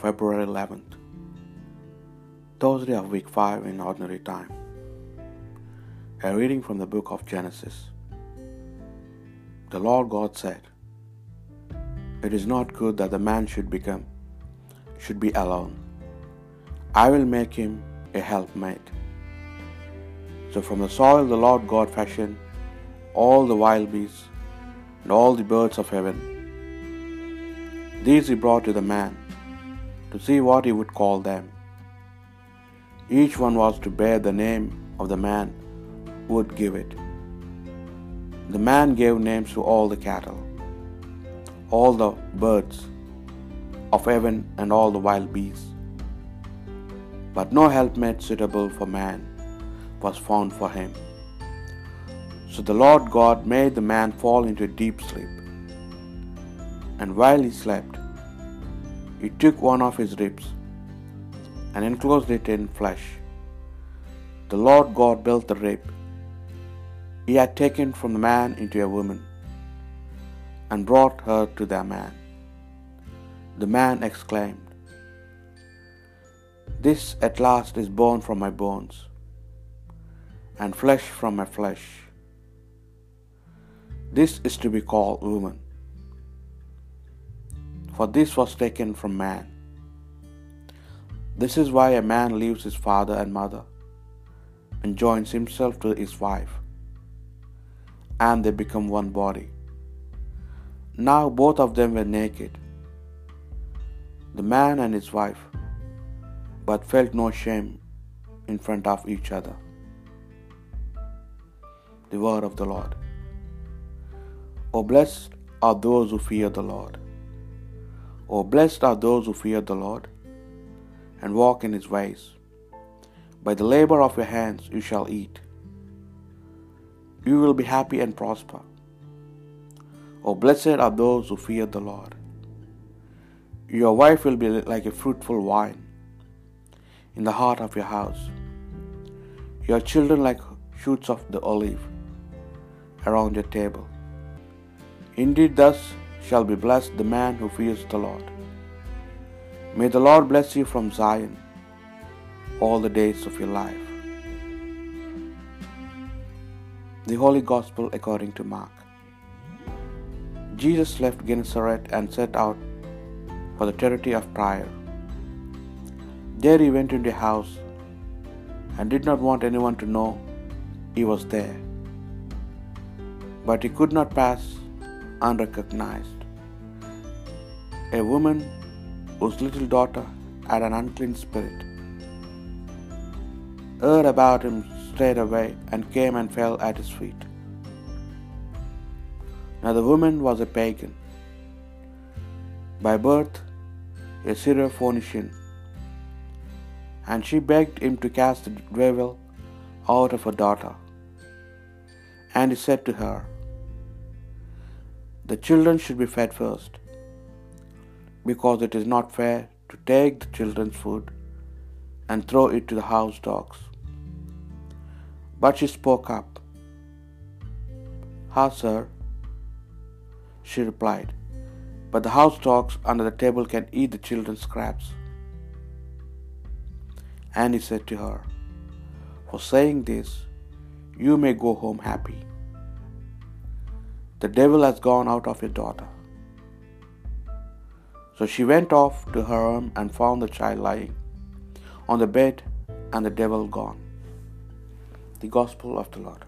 February 11th, Thursday of week 5 in ordinary time. A reading from the book of Genesis. The Lord God said, It is not good that the man should become should be alone. I will make him a helpmate. So from the soil the Lord God fashioned all the wild beasts and all the birds of heaven. These he brought to the man to see what he would call them. Each one was to bear the name of the man who would give it. The man gave names to all the cattle, all the birds of heaven, and all the wild beasts. But no helpmate suitable for man was found for him. So the Lord God made the man fall into a deep sleep. And while he slept, he took one of his ribs and enclosed it in flesh. The Lord God built the rib he had taken from the man into a woman and brought her to the man. The man exclaimed, This at last is bone from my bones and flesh from my flesh. This is to be called woman, for this was taken from man. This is why a man leaves his father and mother and joins himself to his wife, and they become one body. Now both of them were naked, the man and his wife, but felt no shame in front of each other. The word of the Lord. Oh, blessed are those who fear the Lord. Oh, blessed are those who fear the Lord and walk in his ways. By the labor of your hands you shall eat. You will be happy and prosper. Oh, blessed are those who fear the Lord. Your wife will be like a fruitful vine in the heart of your house, your children like shoots of the olive around your table. Indeed, thus shall be blessed the man who fears the Lord. May the Lord bless you from Zion all the days of your life. The Holy Gospel according to Mark. Jesus left Gennesaret and set out for the territory of Tyre. There he went into a house and did not want anyone to know he was there. But he could not pass unrecognized. A woman whose little daughter had an unclean spirit heard about him straight away and came and fell at his feet. Now the woman was a pagan, by birth a Syrophoenician, and she begged him to cast the devil out of her daughter. And he said to her, The children should be fed first, because it is not fair to take the children's food and throw it to the house dogs. But she spoke up. Ha, sir, she replied, but the house dogs under the table can eat the children's scraps. And he said to her, For saying this, you may go home happy. The devil has gone out of your daughter. So she went off to her room and found the child lying on the bed and the devil gone. The Gospel of the Lord.